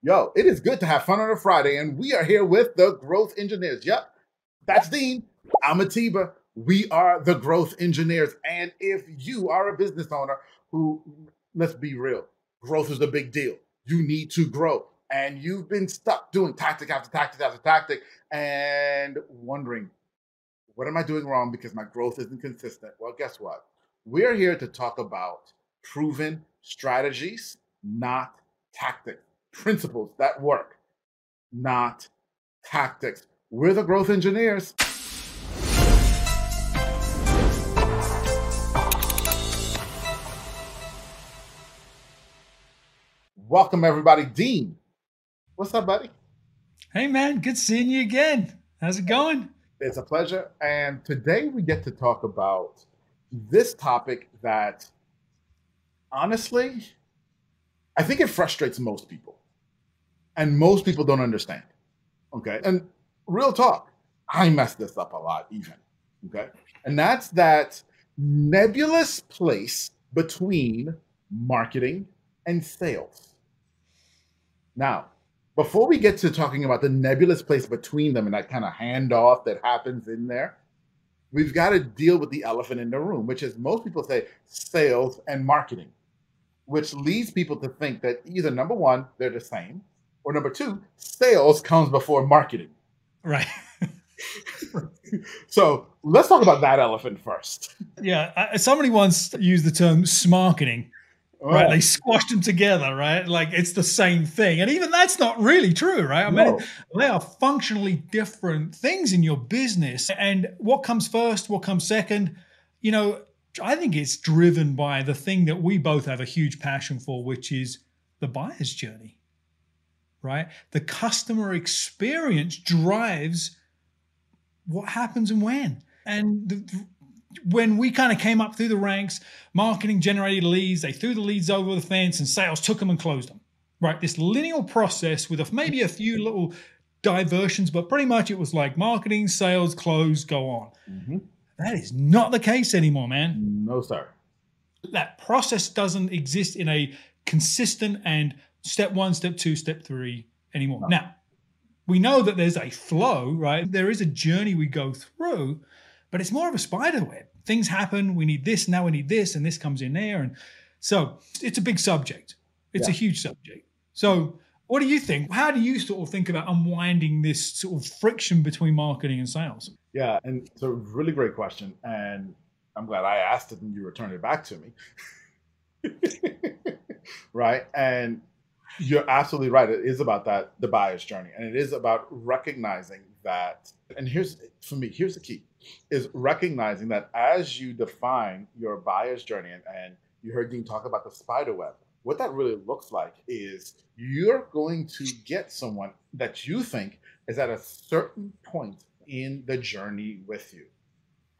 Yo, it is good to have fun on a Friday, and we are here with the Growth Engineers. Yep, that's Dean. I'm Atiba. We are the Growth Engineers. And if you are a business owner who, let's be real, growth is a big deal. You need to grow. And you've been stuck doing tactic after tactic after tactic and wondering, what am I doing wrong because my growth isn't consistent? Well, guess what? We're here to talk about proven strategies, not tactics principles that work, not tactics. We're the growth engineers. Welcome, everybody. Dean, what's up, buddy? Hey, man. Good seeing you again. How's it going? It's a pleasure. And today we get to talk about this topic that honestly, I think it frustrates most people and most people don't understand. Okay. And real talk, I mess this up a lot, even. Okay. And that's that nebulous place between marketing and sales. Now, before we get to talking about the nebulous place between them and that kind of handoff that happens in there, we've got to deal with the elephant in the room, which is most people say sales and marketing, which leads people to think that either number one, they're the same, or number two, sales comes before marketing. Right. so let's talk about that elephant first. Yeah. Somebody once used the term smarketing. Oh. Right, they squashed them together, right? Like it's the same thing, and even that's not really true, right? I no. mean, they are functionally different things in your business. And what comes first, what comes second, you know, I think it's driven by the thing that we both have a huge passion for, which is the buyer's journey right? The customer experience drives what happens and when. And the, when we kind of came up through the ranks, marketing generated leads, they threw the leads over the fence, and sales took them and closed them. Right, this linear process with a, maybe a few little diversions, but pretty much it was like marketing, sales, close, go on. Mm-hmm. That is not the case anymore, man. No, sir. That process doesn't exist in a consistent and step one, step two, step three anymore. No. Now, we know that there's a flow, right? There is a journey we go through, but it's more of a spider web. Things happen, we need this, now we need this, and this comes in there. And so it's a big subject. It's yeah. a huge subject. So, what do you think? How do you sort of think about unwinding this sort of friction between marketing and sales? Yeah, and it's a really great question. And I'm glad I asked it and you returned it back to me. right? And you're absolutely right. It is about that the buyer's journey, and it is about recognizing that. And here's for me, here's the key: is recognizing that as you define your buyer's journey, and, and you heard Dean talk about the spider web. What that really looks like is you're going to get someone that you think is at a certain point in the journey with you.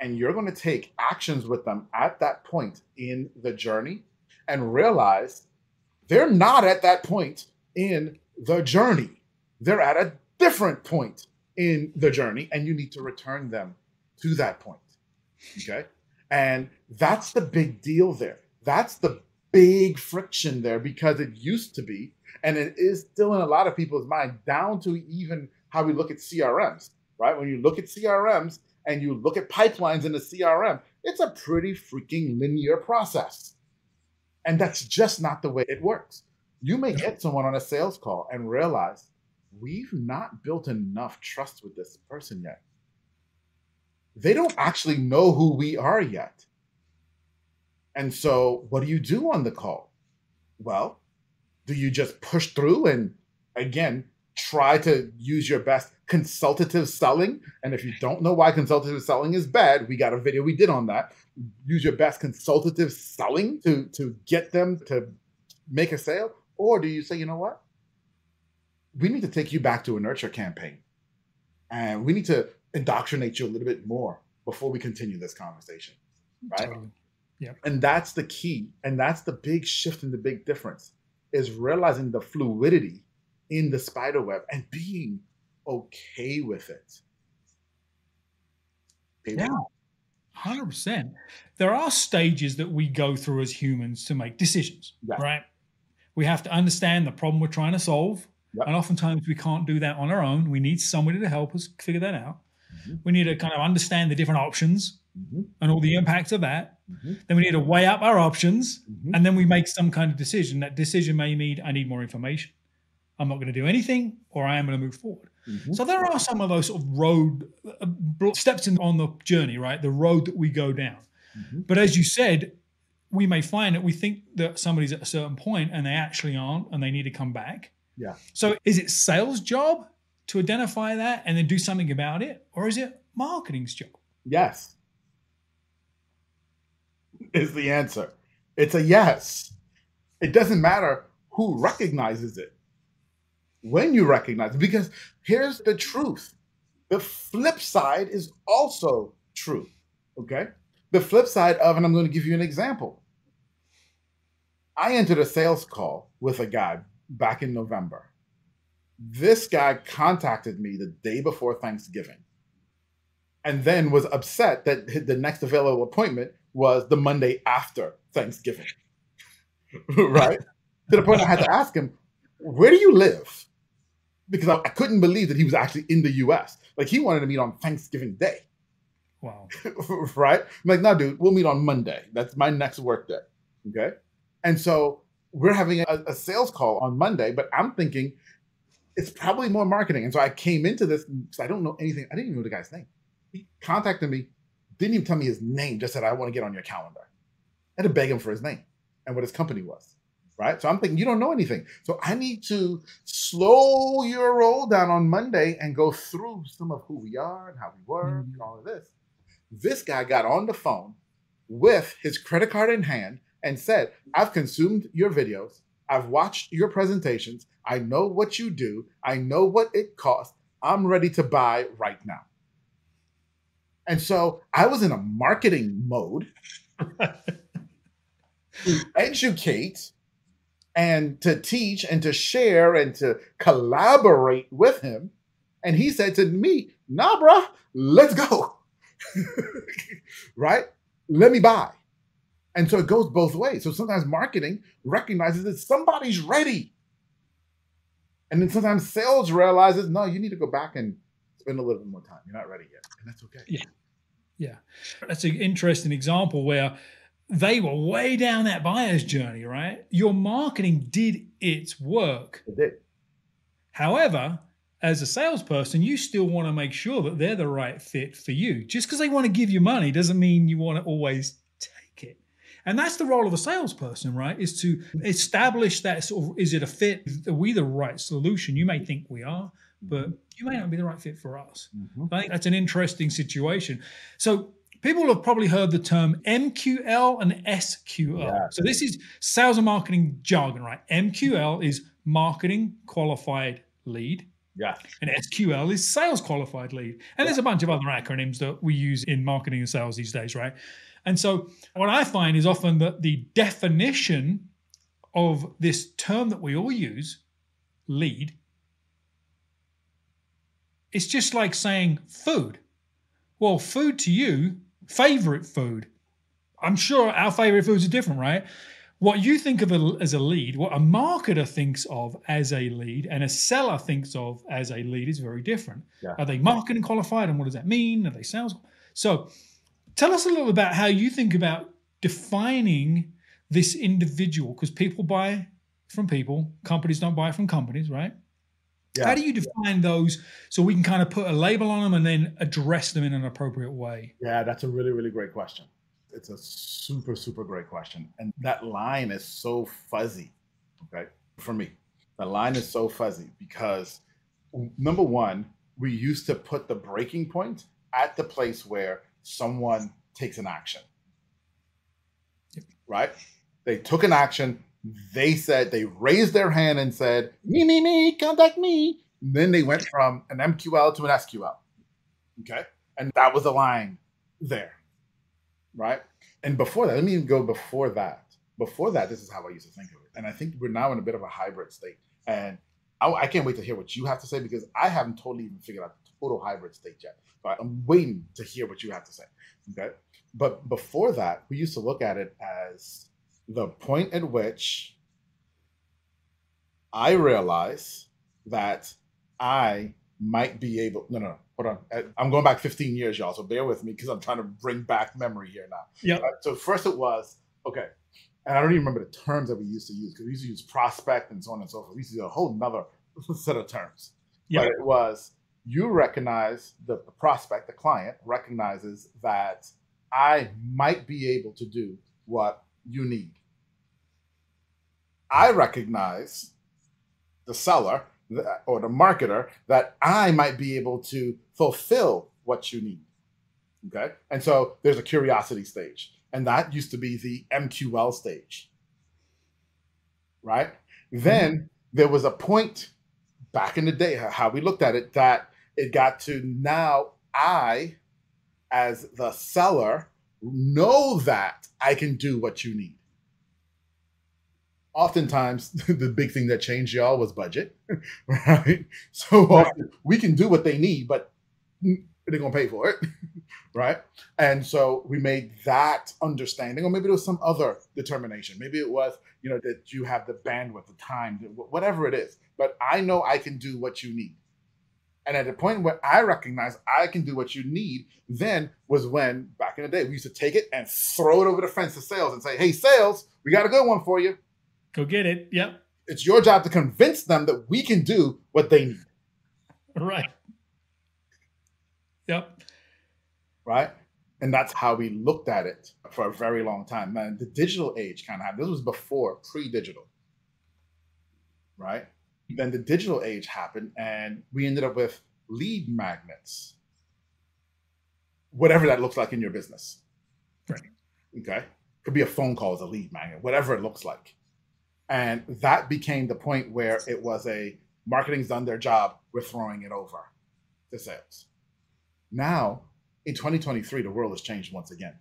And you're going to take actions with them at that point in the journey and realize they're not at that point in the journey. They're at a different point in the journey, and you need to return them to that point. Okay. And that's the big deal there. That's the big friction there because it used to be, and it is still in a lot of people's mind, down to even how we look at CRMs, right? When you look at CRMs and you look at pipelines in the CRM, it's a pretty freaking linear process. And that's just not the way it works. You may get someone on a sales call and realize we've not built enough trust with this person yet. They don't actually know who we are yet. And so, what do you do on the call? Well, do you just push through and again try to use your best consultative selling? And if you don't know why consultative selling is bad, we got a video we did on that use your best consultative selling to to get them to make a sale? Or do you say you know what? We need to take you back to a nurture campaign and we need to indoctrinate you a little bit more before we continue this conversation right? Totally. yeah and that's the key and that's the big shift and the big difference is realizing the fluidity in the spider web and being okay with it. Yeah 100%. There are stages that we go through as humans to make decisions, yeah. right? We have to understand the problem we're trying to solve. Yep. And oftentimes we can't do that on our own. We need somebody to help us figure that out. Mm-hmm. We need to kind of understand the different options mm-hmm. and all the impacts of that. Mm-hmm. Then we need to weigh up our options mm-hmm. and then we make some kind of decision. That decision may mean I need more information. I'm not going to do anything or I am going to move forward. Mm-hmm. So there are some of those sort of road uh, steps in on the journey, right? The road that we go down. Mm-hmm. But as you said, we may find that we think that somebody's at a certain point and they actually aren't and they need to come back. Yeah. So is it sales job to identify that and then do something about it or is it marketing's job? Yes. Is the answer. It's a yes. It doesn't matter who recognizes it. When you recognize it because here's the truth. The flip side is also true. Okay? The flip side of, and I'm going to give you an example. I entered a sales call with a guy back in November. This guy contacted me the day before Thanksgiving and then was upset that the next available appointment was the Monday after Thanksgiving. right? to the point I had to ask him, where do you live? Because I, I couldn't believe that he was actually in the US. Like he wanted to meet on Thanksgiving Day. Wow. right? I'm like, no, dude, we'll meet on Monday. That's my next work day. Okay. And so we're having a, a, sales call on Monday, but I'm thinking it's probably more marketing. And so I came into this because I don't know anything. I didn't even know the guy's name. He contacted me, didn't even tell me his name, just said, I want to get on your calendar. I had to beg him for his name and what his company was. Right. So I'm thinking, you don't know anything. So I need to slow your roll down on Monday and go through some of who we are and how we work mm-hmm. and all of this. This guy got on the phone with his credit card in hand and said, I've consumed your videos. I've watched your presentations. I know what you do. I know what it costs. I'm ready to buy right now. And so I was in a marketing mode to educate and to teach and to share and to collaborate with him. And he said to me, nah, bruh, let's go. right? Let me buy. And so it goes both ways. So sometimes marketing recognizes that somebody's ready. And then sometimes sales realizes, no, you need to go back and spend a little bit more time. You're not ready yet. And that's okay. Yeah. Yeah. That's an interesting example where they were way down that buyer's journey, right? Your marketing did its work. It did. However, as a salesperson, you still want to make sure that they're the right fit for you. Just because they want to give you money doesn't mean you want to always take it. And that's the role of a salesperson, right? Is to establish that sort of is it a fit? Are we the right solution? You may think we are, but you may not be the right fit for us. Mm-hmm. I think that's an interesting situation. So people have probably heard the term MQL and SQL. Yeah. So this is sales and marketing jargon, right? MQL is marketing qualified lead. Yeah. And SQL is sales qualified lead. And yeah. there's a bunch of other acronyms that we use in marketing and sales these days, right? And so what I find is often that the definition of this term that we all use, lead, it's just like saying food. Well, food to you, favorite food. I'm sure our favorite foods are different, right? what you think of a, as a lead, what a marketer thinks of as a lead, and a seller thinks of as a lead is very different. Yeah. Are they marketing qualified, and what does that mean? Are they sales? So, tell us a little about how you think about defining this individual, because people buy from people, companies don't buy from companies, right? Yeah. How do you define those so we can kind of put a label on them and then address them in an appropriate way? Yeah, that's a really, really great question. It's a super, super great question. And that line is so fuzzy, okay, for me. The line is so fuzzy because number one, we used to put the breaking point at the place where someone takes an action. Right? They took an action. They said, they raised their hand and said, me, me, me, contact me. And then they went from an MQL to an SQL. Okay. And that was the line there right? And before that, let me even go before that. Before that, this is how I used to think of it. And I think we're now in a bit of a hybrid state. And I, I can't wait to hear what you have to say because I haven't totally even figured out the total hybrid state yet. But I'm waiting to hear what you have to say. Okay. But before that, we used to look at it as the point at which I realize that I might be able. No, no, hold on. I'm going back 15 years, y'all. So bear with me because I'm trying to bring back memory here now. Yeah. So first it was okay, and I don't even remember the terms that we used to use because we used to use prospect and so on and so forth. We used to use a whole nother set of terms. Yeah. But it was you recognize the prospect, the client recognizes that I might be able to do what you need. I recognize the seller or the marketer that I might be able to fulfill what you need. Okay. And so there's a curiosity stage, and that used to be the MQL stage. Right. Mm-hmm. Then there was a point back in the day, how we looked at it, that it got to now I, as the seller, know that I can do what you need oftentimes the big thing that changed y'all was budget, right? So often we can do what they need, but they're gonna pay for it, right? And so we made that understanding, or maybe there was some other determination. Maybe it was, you know, that you have the bandwidth, the time, whatever it is. But I know I can do what you need. And at the point where I recognize I can do what you need, then was when back in the day we used to take it and throw it over the fence to sales and say, "Hey, sales, we got a good one for you." Go get it. Yep. It's your job to convince them that we can do what they need. Right. Yep. Right. And that's how we looked at it for a very long time. Man, the digital age kind of happened. This was before pre-digital. Right. Then the digital age happened, and we ended up with lead magnets. Whatever that looks like in your business. Right. Okay. Could be a phone call as a lead magnet, whatever it looks like. And that became the point where it was a marketing's done their job, we're throwing it over to sales. Now, in 2023, the world has changed once again.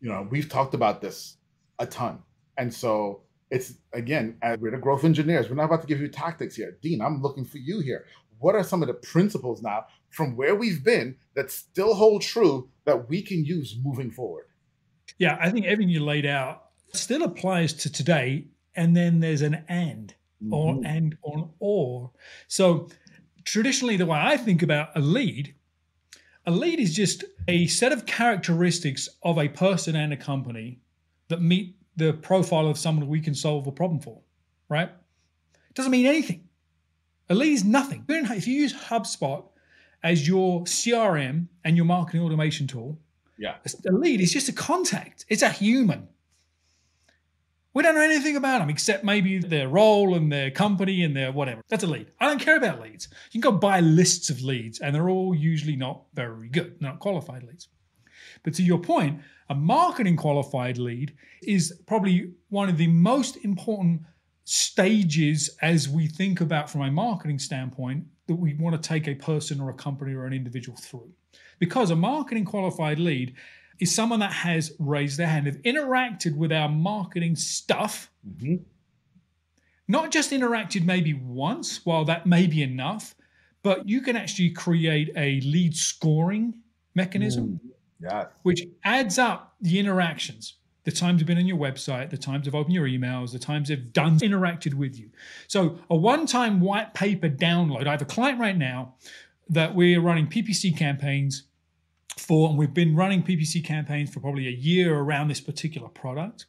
You know, we've talked about this a ton. And so it's again, we're the growth engineers. We're not about to give you tactics here. Dean, I'm looking for you here. What are some of the principles now from where we've been that still hold true that we can use moving forward? Yeah, I think everything you laid out still applies to today. And then there's an and mm-hmm. or and on or. So traditionally, the way I think about a lead, a lead is just a set of characteristics of a person and a company that meet the profile of someone we can solve a problem for, right? It doesn't mean anything. A lead is nothing. If you use HubSpot as your CRM and your marketing automation tool, yeah, a lead is just a contact. It's a human. We don't know anything about them except maybe their role and their company and their whatever. That's a lead. I don't care about leads. You can go buy lists of leads and they're all usually not very good, not qualified leads. But to your point, a marketing qualified lead is probably one of the most important stages as we think about from a marketing standpoint that we want to take a person or a company or an individual through. Because a marketing qualified lead is someone that has raised their hand, have interacted with our marketing stuff. Mm-hmm. Not just interacted maybe once, while that may be enough, but you can actually create a lead scoring mechanism, yeah. which adds up the interactions. The times have been on your website, the times have opened your emails, the times they've done interacted with you. So a one-time white paper download. I have a client right now that we're running PPC campaigns for, and we've been running PPC campaigns for probably a year around this particular product.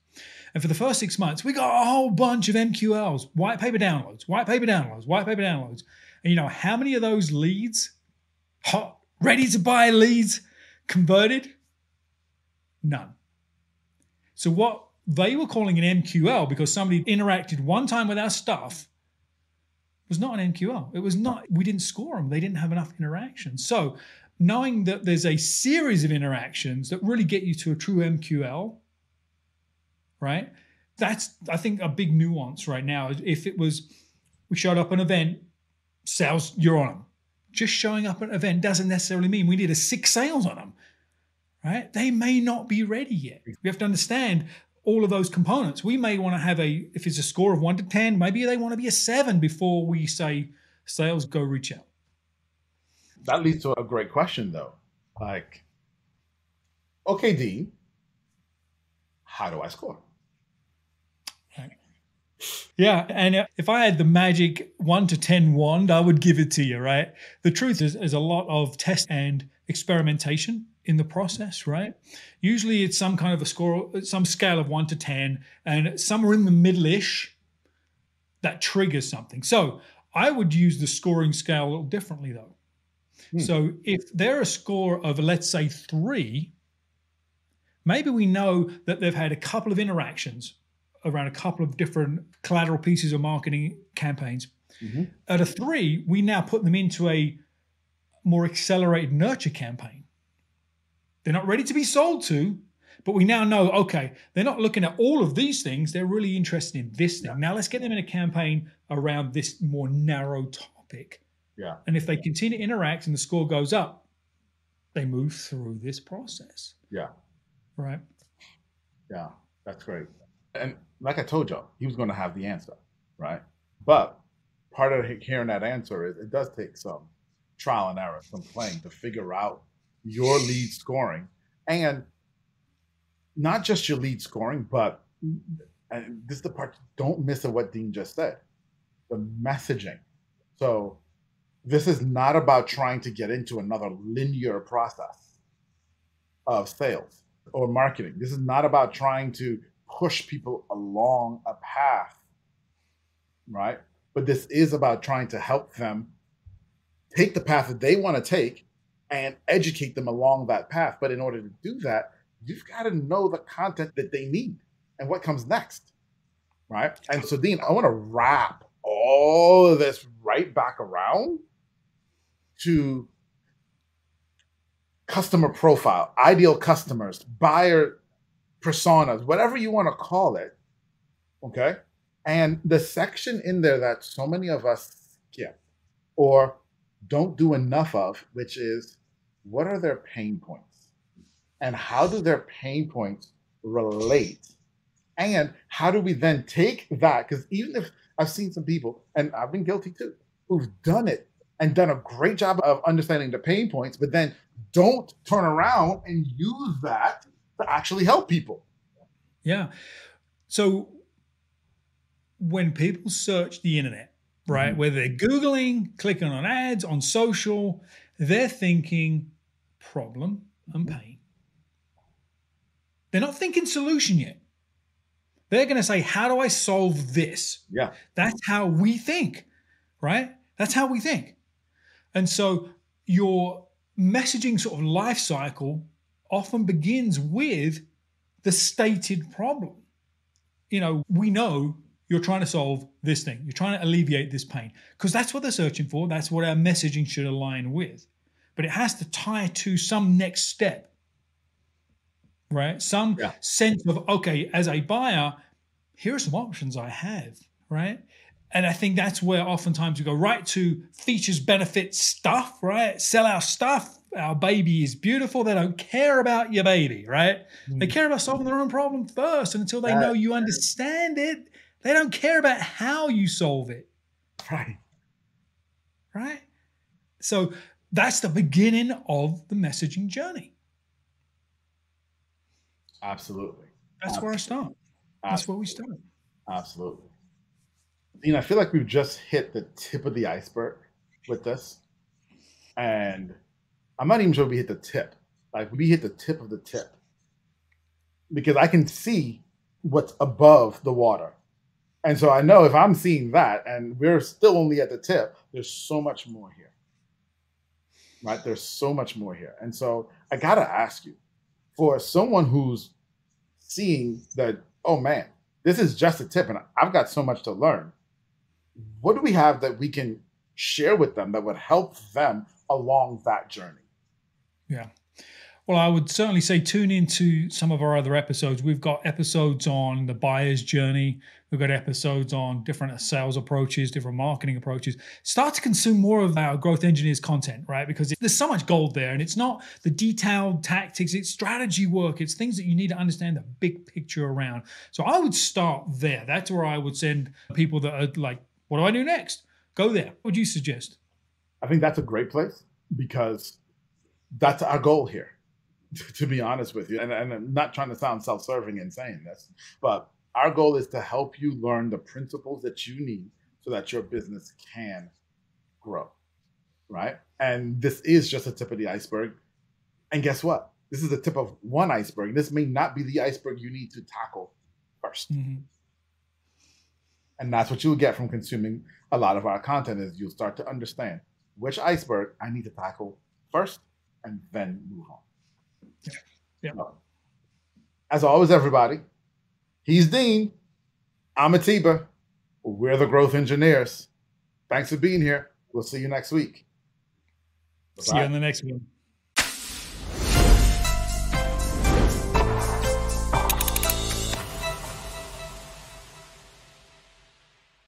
And for the first six months, we got a whole bunch of MQLs, white paper downloads, white paper downloads, white paper downloads. And you know how many of those leads, hot, ready to buy leads, converted? None. So what they were calling an MQL because somebody interacted one time with our stuff was not an MQL. It was not, we didn't score them. They didn't have enough interaction. So knowing that there's a series of interactions that really get you to a true MQL, right? That's, I think, a big nuance right now. If it was, we showed up an event, sales, you're on them. Just showing up at an event doesn't necessarily mean we need a six sales on them, right? They may not be ready yet. We have to understand all of those components. We may want to have a, if it's a score of one to 10, maybe they want to be a seven before we say sales go reach out that leads to a great question though. Like, okay, Dean, how do I score? Yeah, and if I had the magic one to 10 wand, I would give it to you, right? The truth is, there's a lot of test and experimentation in the process, right? Usually it's some kind of a score, some scale of one to 10, and somewhere in the middle ish that triggers something. So I would use the scoring scale a little differently, though. Hmm. So if they're a score of, let's say, three, maybe we know that they've had a couple of interactions around a couple of different collateral pieces of marketing campaigns. Mm-hmm. At a three, we now put them into a more accelerated nurture campaign. They're not ready to be sold to, but we now know okay, they're not looking at all of these things. They're really interested in this thing. Yeah. Now let's get them in a campaign around this more narrow topic. Yeah. And if they continue to interact and the score goes up, they move through this process. Yeah. Right. Yeah, that's great. And like I told y'all, he was going to have the answer, right? But part of hearing that answer is it does take some trial and error, some playing to figure out your lead scoring and not just your lead scoring, but and this is the part don't miss of what Dean just said the messaging. So this is not about trying to get into another linear process of sales or marketing. This is not about trying to push people along a path, right? But this is about trying to help them take the path that they want to take and educate them along that path. But in order to do that, you've got to know the content that they need and what comes next, right? And so, Dean, I want to wrap all of this right back around to customer profile, ideal customers, buyer personas, whatever you want to call it. Okay. And the section in there that so many of us skip or don't do enough of, which is what are their pain points? And how do their pain points relate? And how do we then take that? Because even if I've seen some people, and I've been guilty too, who've done it and done a great job of understanding the pain points, but then don't turn around and use that to actually help people. Yeah. So when people search the internet, right, mm-hmm. whether they're Googling, clicking on ads, on social, they're thinking problem and mm-hmm. pain. They're not thinking solution yet. They're going to say, How do I solve this? Yeah. That's how we think, right? That's how we think. And so your messaging sort of life cycle often begins with the stated problem. You know, we know you're trying to solve this thing, you're trying to alleviate this pain, because that's what they're searching for. That's what our messaging should align with. But it has to tie to some next step, right? Some yeah. sense of, okay, as a buyer, here are some options I have, right? And I think that's where oftentimes we go right to features, benefits, stuff, right? Sell our stuff, our baby is beautiful. They don't care about your baby, right? Mm. They care about solving their own problem first. And until they know you understand it, they don't care about how you solve it. Right. Right. So that's the beginning of the messaging journey. Absolutely. That's Absolutely. where I start. That's where we start. Absolutely. You know, I feel like we've just hit the tip of the iceberg with this. And I'm not even sure we hit the tip. Like we hit the tip of the tip because I can see what's above the water. And so I know if I'm seeing that and we're still only at the tip, there's so much more here. Right? There's so much more here. And so I got to ask you for someone who's seeing that, oh man, this is just a tip and I've got so much to learn. What do we have that we can share with them that would help them along that journey? Yeah. Well, I would certainly say tune into some of our other episodes. We've got episodes on the buyer's journey. We've got episodes on different sales approaches, different marketing approaches. Start to consume more of our growth engineers content, right? Because there's so much gold there, and it's not the detailed tactics, it's strategy work, it's things that you need to understand the big picture around. So I would start there. That's where I would send people that are like, what do I do next? Go there. What would you suggest? I think that's a great place because that's our goal here, to be honest with you. And, and I'm not trying to sound self serving in saying this, but Our goal is to help you learn the principles that you need so that your business can grow. Right. And this is just a tip of the iceberg. And guess what? This is the tip of one iceberg. This may not be the iceberg you need to tackle 1st mm-hmm. And that's what you'll get from consuming a lot of our content is you'll start to understand which iceberg I need to tackle first and then move on. Yeah. yeah. So, as always, everybody, he's Dean. I'm Atiba. We're the growth engineers. Thanks for being here. We'll see you next week. Bye-bye. See you on the next one.